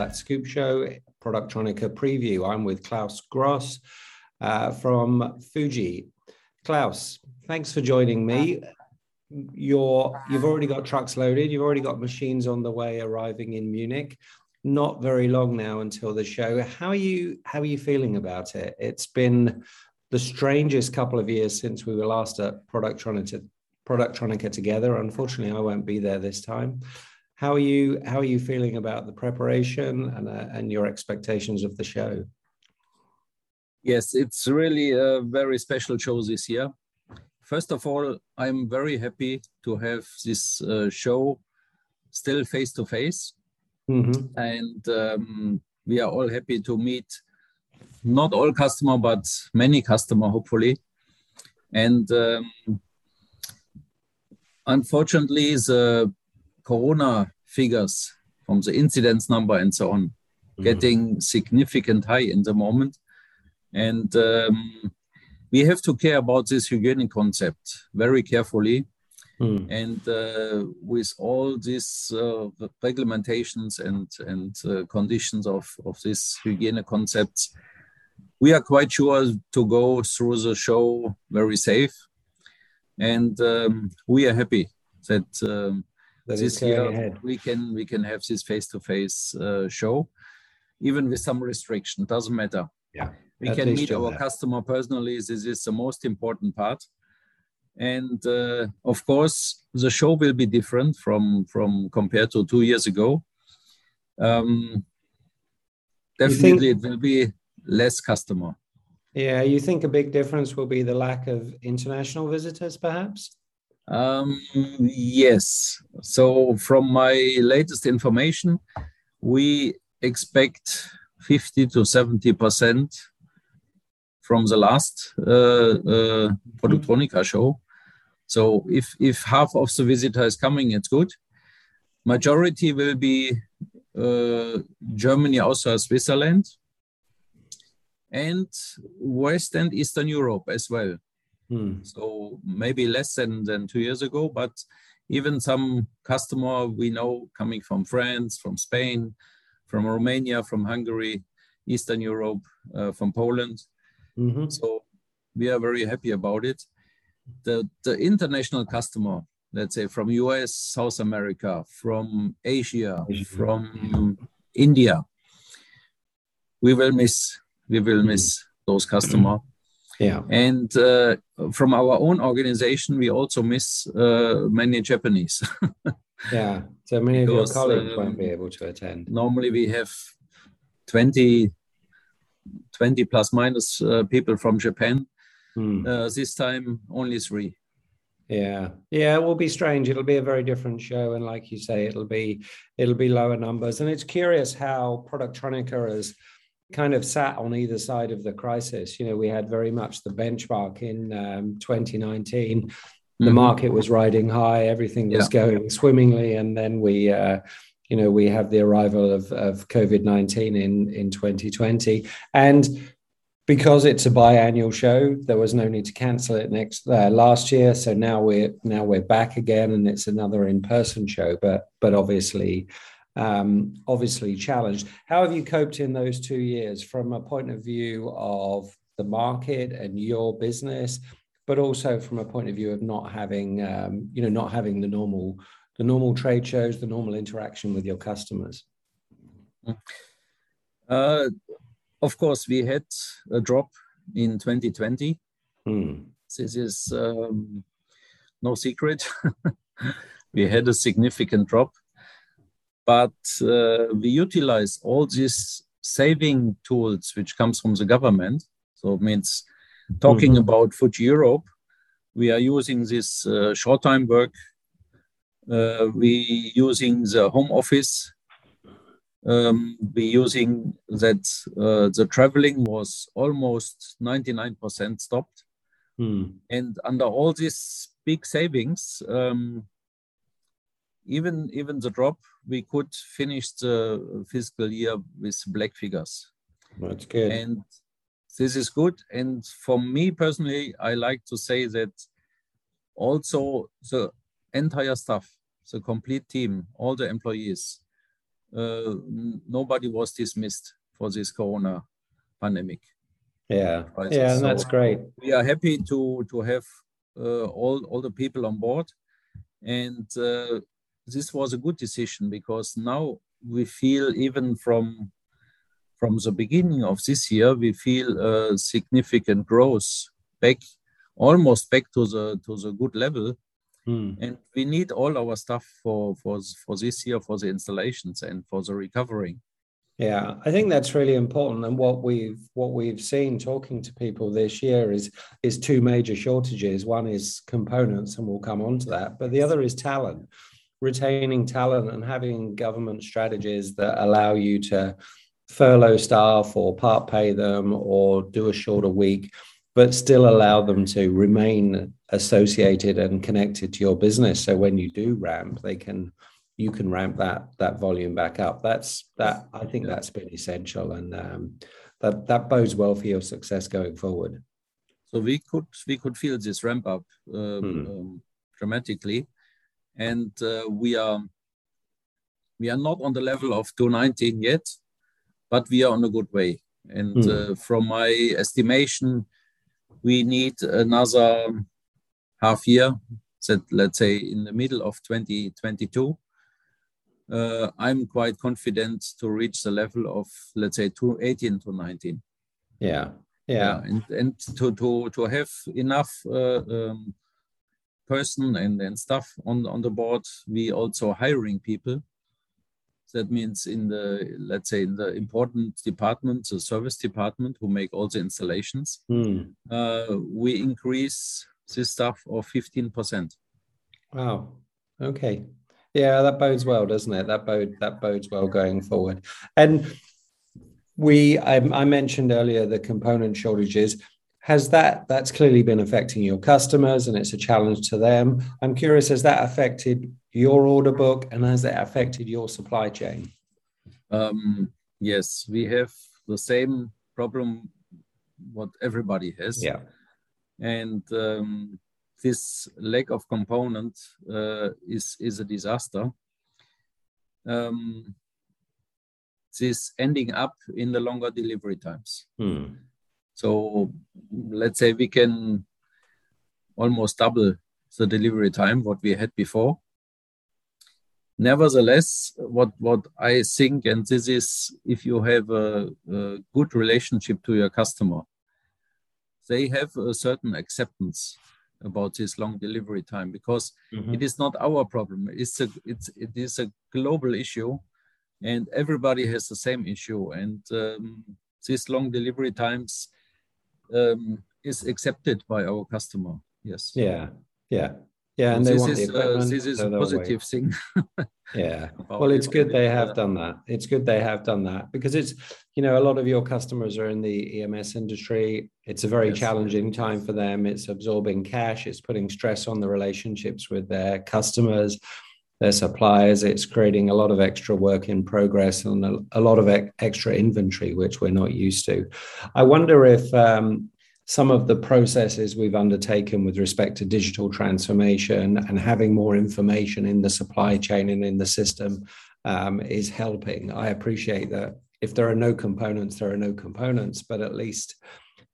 That Scoop Show, Productronica Preview. I'm with Klaus Gross uh, from Fuji. Klaus, thanks for joining me. You're, you've already got trucks loaded, you've already got machines on the way arriving in Munich. Not very long now until the show. How are you how are you feeling about it? It's been the strangest couple of years since we were last at Productronica, Productronica together. Unfortunately, I won't be there this time. How are you? How are you feeling about the preparation and uh, and your expectations of the show? Yes, it's really a very special show this year. First of all, I'm very happy to have this uh, show still face to face, and um, we are all happy to meet not all customer, but many customer, hopefully. And um, unfortunately, the corona figures from the incidence number and so on mm. getting significant high in the moment. And um, we have to care about this hygienic concept very carefully. Mm. And uh, with all these uh, regulations and, and uh, conditions of, of this hygienic concepts, we are quite sure to go through the show very safe. And um, we are happy that um, this year ahead. we can we can have this face-to-face uh, show, even with some restriction. Doesn't matter. Yeah, we can meet our customer personally. This is the most important part. And uh, of course, the show will be different from from compared to two years ago. Um, definitely, think, it will be less customer. Yeah, you think a big difference will be the lack of international visitors, perhaps? Um, yes. So, from my latest information, we expect 50 to 70 percent from the last uh, uh, Productronica show. So, if if half of the visitor is coming, it's good. Majority will be uh, Germany, also Switzerland, and West and Eastern Europe as well. Hmm. So maybe less than, than two years ago, but even some customer we know coming from France, from Spain, from Romania, from Hungary, Eastern Europe, uh, from Poland. Mm-hmm. So we are very happy about it. The, the international customer, let's say from US, South America, from Asia, Asia. from India, we will miss, we will miss mm-hmm. those customer yeah. And uh, from our own organization, we also miss uh, many Japanese. yeah. So many because, of your colleagues won't be um, able to attend. Normally we have 20, 20 plus minus uh, people from Japan. Hmm. Uh, this time, only three. Yeah, yeah, it will be strange. It'll be a very different show, and like you say, it'll be it'll be lower numbers. And it's curious how Productronica has kind of sat on either side of the crisis. You know, we had very much the benchmark in um, 2019. Mm-hmm. The market was riding high, everything was yeah. going swimmingly, and then we. Uh, you know, we have the arrival of, of COVID 19 in, in 2020. And because it's a biannual show, there was no need to cancel it next uh, last year. So now we're now we're back again, and it's another in person show. But but obviously, um, obviously challenged. How have you coped in those two years from a point of view of the market and your business, but also from a point of view of not having, um, you know, not having the normal, the normal trade shows, the normal interaction with your customers? Uh, of course, we had a drop in 2020. Hmm. This is um, no secret. we had a significant drop but uh, we utilize all these saving tools which comes from the government. So it means talking mm-hmm. about Fuji Europe, we are using this uh, short time work. Uh, we using the home office. Um, we using that uh, the traveling was almost 99% stopped. Mm. And under all these big savings, um, even even the drop, we could finish the fiscal year with black figures. That's good. And this is good. And for me personally, I like to say that also the entire staff, the complete team, all the employees, uh, nobody was dismissed for this corona pandemic. Yeah, crisis. yeah, and that's great. We are happy to to have uh, all all the people on board, and uh, this was a good decision because now we feel even from from the beginning of this year we feel a significant growth back almost back to the to the good level. Mm. and we need all our stuff for for for this year for the installations and for the recovery yeah i think that's really important. And what we've what we've seen talking to people this year is is two major shortages. One is components and we'll come on to that. But the other is talent retaining talent and having government strategies that allow you to furlough staff or part pay them or do a shorter week but still allow them to remain associated and connected to your business. So when you do ramp they can you can ramp that that volume back up. That's that i think that's been essential and um, that that bodes well for your success going forward. So we could we could feel this ramp up um, hmm. um, dramatically and uh, we are we are not on the level of 219 yet but we are on a good way and uh, from my estimation we need another half year, that let's say in the middle of 2022. Uh, I'm quite confident to reach the level of let's say 18 to 19. Yeah, yeah, yeah and and to to to have enough uh, um, person and and stuff on on the board. We also hiring people that means in the, let's say, in the important department, the service department, who make all the installations, mm. uh, we increase this staff of 15%. Wow. Okay. Yeah, that bodes well, doesn't it? That bode that bodes well going forward. And we, I, I mentioned earlier the component shortages has that that's clearly been affecting your customers and it's a challenge to them i'm curious has that affected your order book and has that affected your supply chain? Um, yes, we have the same problem what everybody has. Yeah. And um, this lack of component uh, is is a disaster. Um, this ending up in the longer delivery times. Hmm. So let's say we can almost double the delivery time what we had before. Nevertheless what what i think and this is if you have a, a, good relationship to your customer they have a certain acceptance about this long delivery time because mm-hmm. it is not our problem. It's a it's it is a global issue and everybody has the same issue. And um, these long delivery times um, is accepted by our customer yes yeah yeah yeah, and they this want is, the uh, equipment. Uh, this is a positive thing. yeah. Well, it's good they have done that. It's good they have done that because it's, you know, a lot of your customers are in the EMS industry. It's a very yes. challenging time for them. It's absorbing cash. It's putting stress on the relationships with their customers, their suppliers. It's creating a lot of extra work in progress and a, a lot of e- extra inventory, which we're not used to. I wonder if um, some of the processes we've undertaken with respect to digital transformation and having more information in the supply chain and in the system um, is helping. I appreciate that if there are no components, there are no components, but at least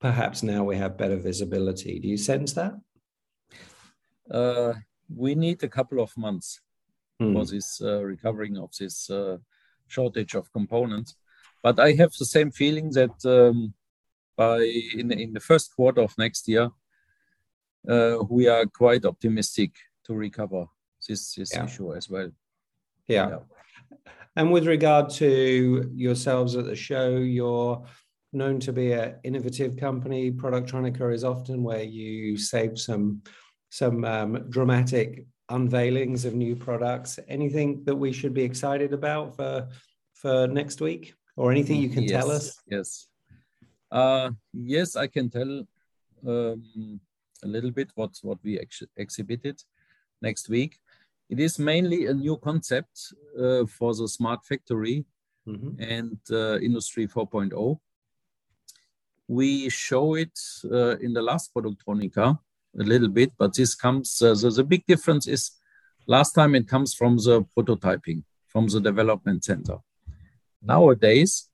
perhaps now we have better visibility. Do you sense that? Uh, we need a couple of months hmm. for this uh, recovering of this uh, shortage of components. But I have the same feeling that um, by in, in the first quarter of next year, uh, we are quite optimistic to recover this, this yeah. issue as well. Yeah. yeah. And with regard to yourselves at the show, you're known to be an innovative company. Productronica is often where you save some some um, dramatic unveilings of new products. Anything that we should be excited about for for next week, or anything you can yes, tell us? Yes. Uh, yes, I can tell um, a little bit what, what we ex exhibited next week. It is mainly a new concept uh, for the smart factory mm -hmm. and uh, Industry 4.0. We show it uh, in the last Productronica a little bit, but this comes, uh, the, the big difference is last time it comes from the prototyping from the development center. Nowadays,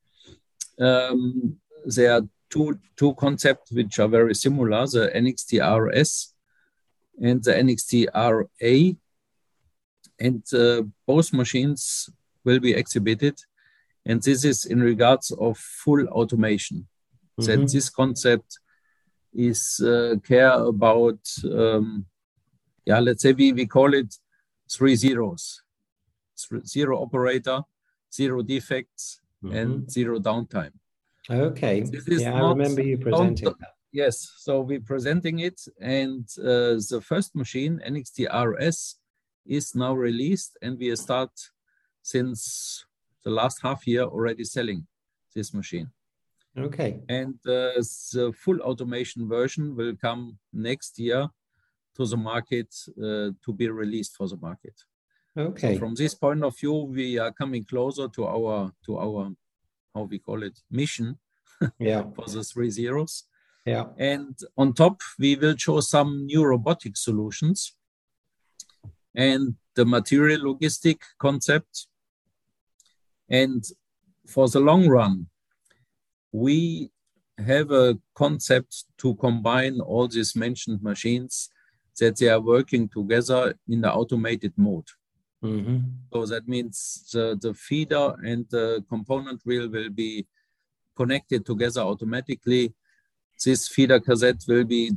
um, there are two two concepts which are very similar: the NXT RS and the NXT RA, and uh, both machines will be exhibited. And this is in regards of full automation. Mm-hmm. That this concept is uh, care about, um, yeah, let's say we, we call it three zeros: zero operator, zero defects, mm-hmm. and zero downtime. Okay. Yeah, I remember you presenting that. Yes, so we're presenting it, and uh, the first machine, NXT RS, is now released, and we start since the last half year already selling this machine. Okay. And uh, the full automation version will come next year to the market uh, to be released for the market. Okay. So from this point of view, we are coming closer to our to our how we call it mission. Yeah. for the three zeros. Yeah. And on top, we will show some new robotic solutions and the material logistic concept. And for the long run, we have a concept to combine all these mentioned machines that they are working together in the automated mode. Mm-hmm. So that means the, the feeder and the component wheel will be connected together automatically. This feeder cassette will be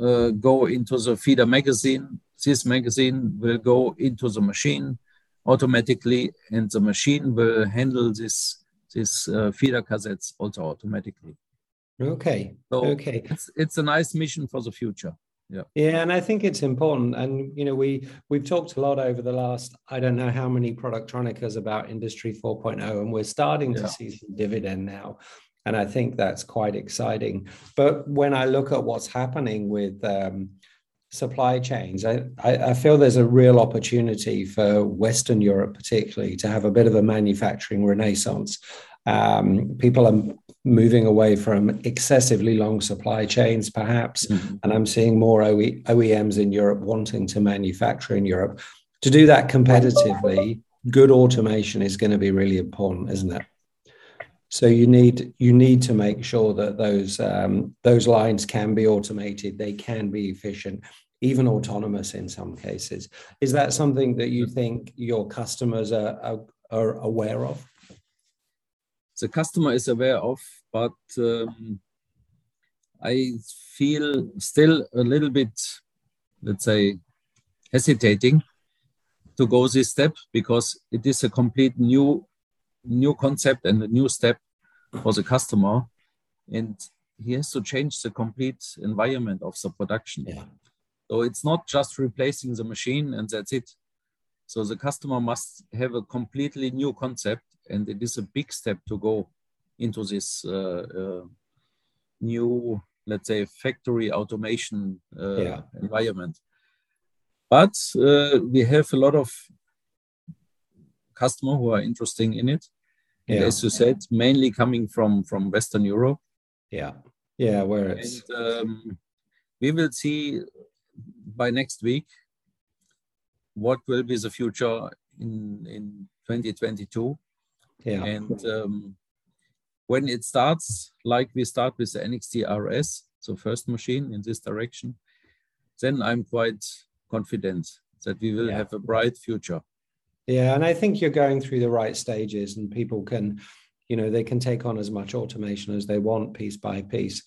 uh, go into the feeder magazine. This magazine will go into the machine automatically, and the machine will handle this this uh, feeder cassettes also automatically. Okay. So okay. It's, it's a nice mission for the future yeah yeah and i think it's important and you know we we've talked a lot over the last i don't know how many productronicas about industry 4.0 and we're starting yeah. to see some dividend now and i think that's quite exciting but when i look at what's happening with um, supply chains I, I, feel there's a real opportunity for western europe particularly to have a bit of a manufacturing renaissance um, people are moving away from excessively long supply chains, perhaps. Mm-hmm. And I'm seeing more OE, OEMs in Europe wanting to manufacture in Europe. To do that competitively, good automation is going to be really important, isn't it? So you need you need to make sure that those um, those lines can be automated, they can be efficient, even autonomous in some cases. Is that something that you think your customers are, are, are aware of? the customer is aware of, but um, I feel still a little bit, let's say, hesitating to go this step because it is a complete new new concept and a new step for the customer and he has to change the complete environment of the production yeah. so it's not just replacing the machine and that's it so the customer must have a completely new concept and it is a big step to go into this uh, uh, new, let's say, factory automation uh, yeah. environment. But we have a lot of customers who are interested in it. Yeah. as you said, mainly coming from from Western Europe. Yeah, yeah, where it's. And, um, we will see by next week what will be the future in in 2022 yeah. And um, when it starts, like we start with the NXT RS, so first machine in this direction, then I'm quite confident that we will yeah. have a bright future. Yeah, and I think you're going through the right stages, and people can, you know, they can take on as much automation as they want, piece by piece.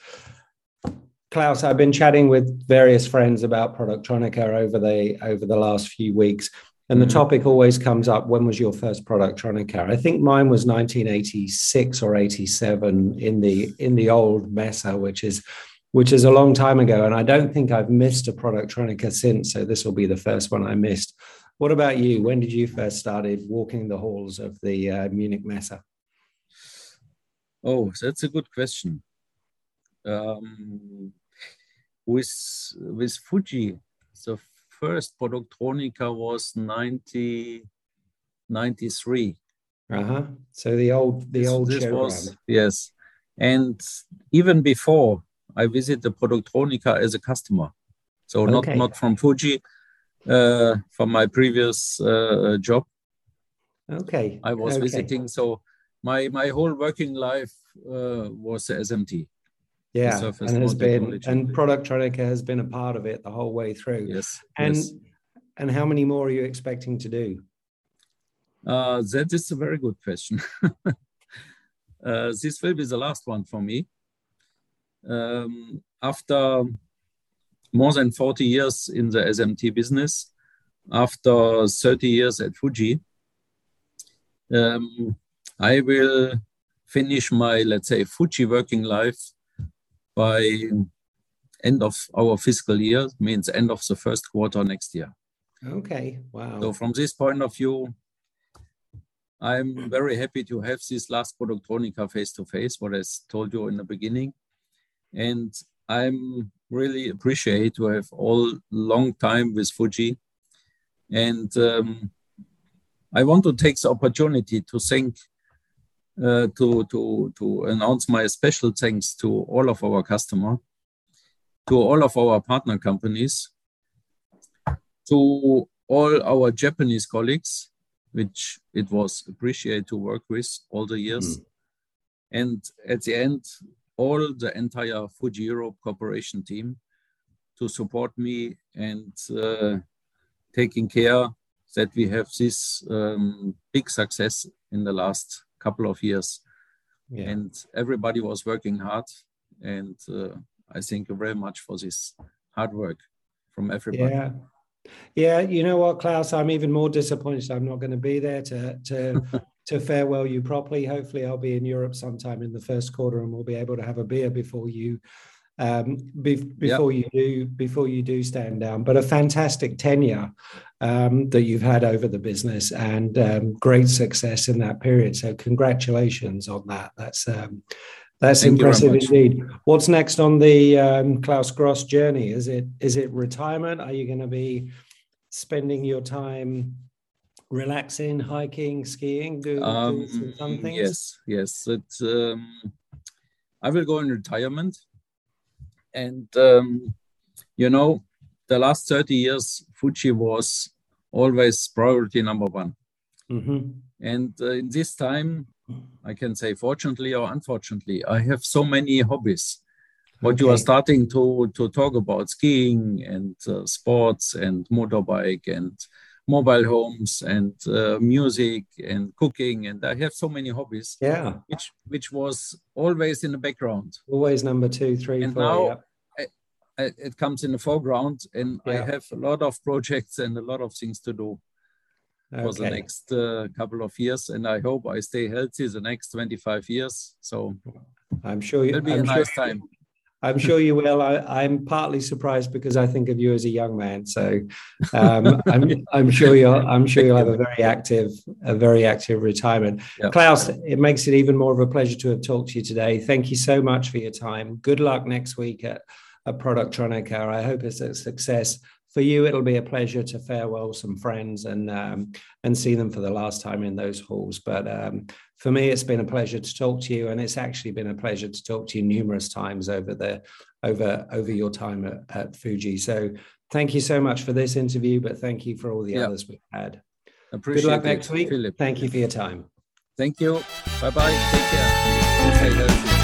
Klaus, I've been chatting with various friends about Productronica over the over the last few weeks, and the mm-hmm. topic always comes up when was your first Productronica? I think mine was 1986 or 87 in the in the old Messe, which is which is a long time ago. And I don't think I've missed a Productronica since. So this will be the first one I missed. What about you? When did you first started walking the halls of the uh, Munich Messe? Oh, that's a good question. Um, with with Fuji, the first Productronica was 1993. Uh-huh. So the old the this, old this was yes. And even before I visited the Productronica as a customer. So okay. not not from Fuji, uh, from my previous uh, job. Okay. I was okay. visiting. So my my whole working life uh, was SMT. Yeah, and has been and Productronica has been a part of it the whole way through. Yes. And yes. and how many more are you expecting to do? Uh, that is a very good question. uh, this will be the last one for me. Um, after more than 40 years in the SMT business, after 30 years at Fuji, um, I will finish my, let's say, Fuji working life by end of our fiscal year, means end of the first quarter next year. Okay, wow. So from this point of view, I'm very happy to have this last Productronica face to face, what I told you in the beginning. And I'm really appreciate to have all long time with Fuji. And um, I want to take the opportunity to thank, uh, to, to, to announce my special thanks to all of our customer, to all of our partner companies, to all our Japanese colleagues, which it was appreciated to work with all the years. Mm. And at the end, all the entire Fuji Europe Corporation team to support me and uh, taking care that we have this um, big success in the last couple of years. Yeah. And everybody was working hard. And uh, I thank you very much for this hard work from everybody. Yeah. Yeah, you know what, Klaus? I'm even more disappointed. I'm not going to be there to to to farewell you properly. Hopefully, I'll be in Europe sometime in the first quarter, and we'll be able to have a beer before you um, be, before yep. you do before you do stand down. But a fantastic tenure um, that you've had over the business, and um, great success in that period. So, congratulations on that. That's um, that's Thank impressive indeed. What's next on the um, Klaus Gross journey? Is it is it retirement? Are you going to be spending your time relaxing, hiking, skiing, doing, um, doing some things? Yes, yes. It's, um, I will go in retirement, and um, you know, the last thirty years, Fuji was always priority number one. Mm-hmm. And uh, in this time, I can say, fortunately or unfortunately, I have so many hobbies. What okay. you are starting to to talk about skiing and uh, sports and motorbike and mobile homes and uh, music and cooking and I have so many hobbies. Yeah, which which was always in the background. Always number two, three, and four, now yeah. I, I, it comes in the foreground, and yeah. I have a lot of projects and a lot of things to do okay. for the next uh, couple of years, and I hope I stay healthy the next 25 years. So I'm sure you, it'll be I'm a sure, nice time. I'm sure you will. I, am partly surprised because I think of you as a young man. So um, I'm, I'm, sure you'll I'm sure you'll have a very active a very active retirement. Yep. Klaus, it makes it even more of a pleasure to have talked to you today. Thank you so much for your time. Good luck next week at, at Productronica. I hope it's a success for you, it'll be a pleasure to farewell some friends and um, and see them for the last time in those halls. But um, for me, it's been a pleasure to talk to you, and it's actually been a pleasure to talk to you numerous times over the over over your time at, at Fuji. So thank you so much for this interview, but thank you for all the others we've had. Appreciate Good luck it, next week. Philip. Thank you for your time. Thank you. Bye bye. Take care.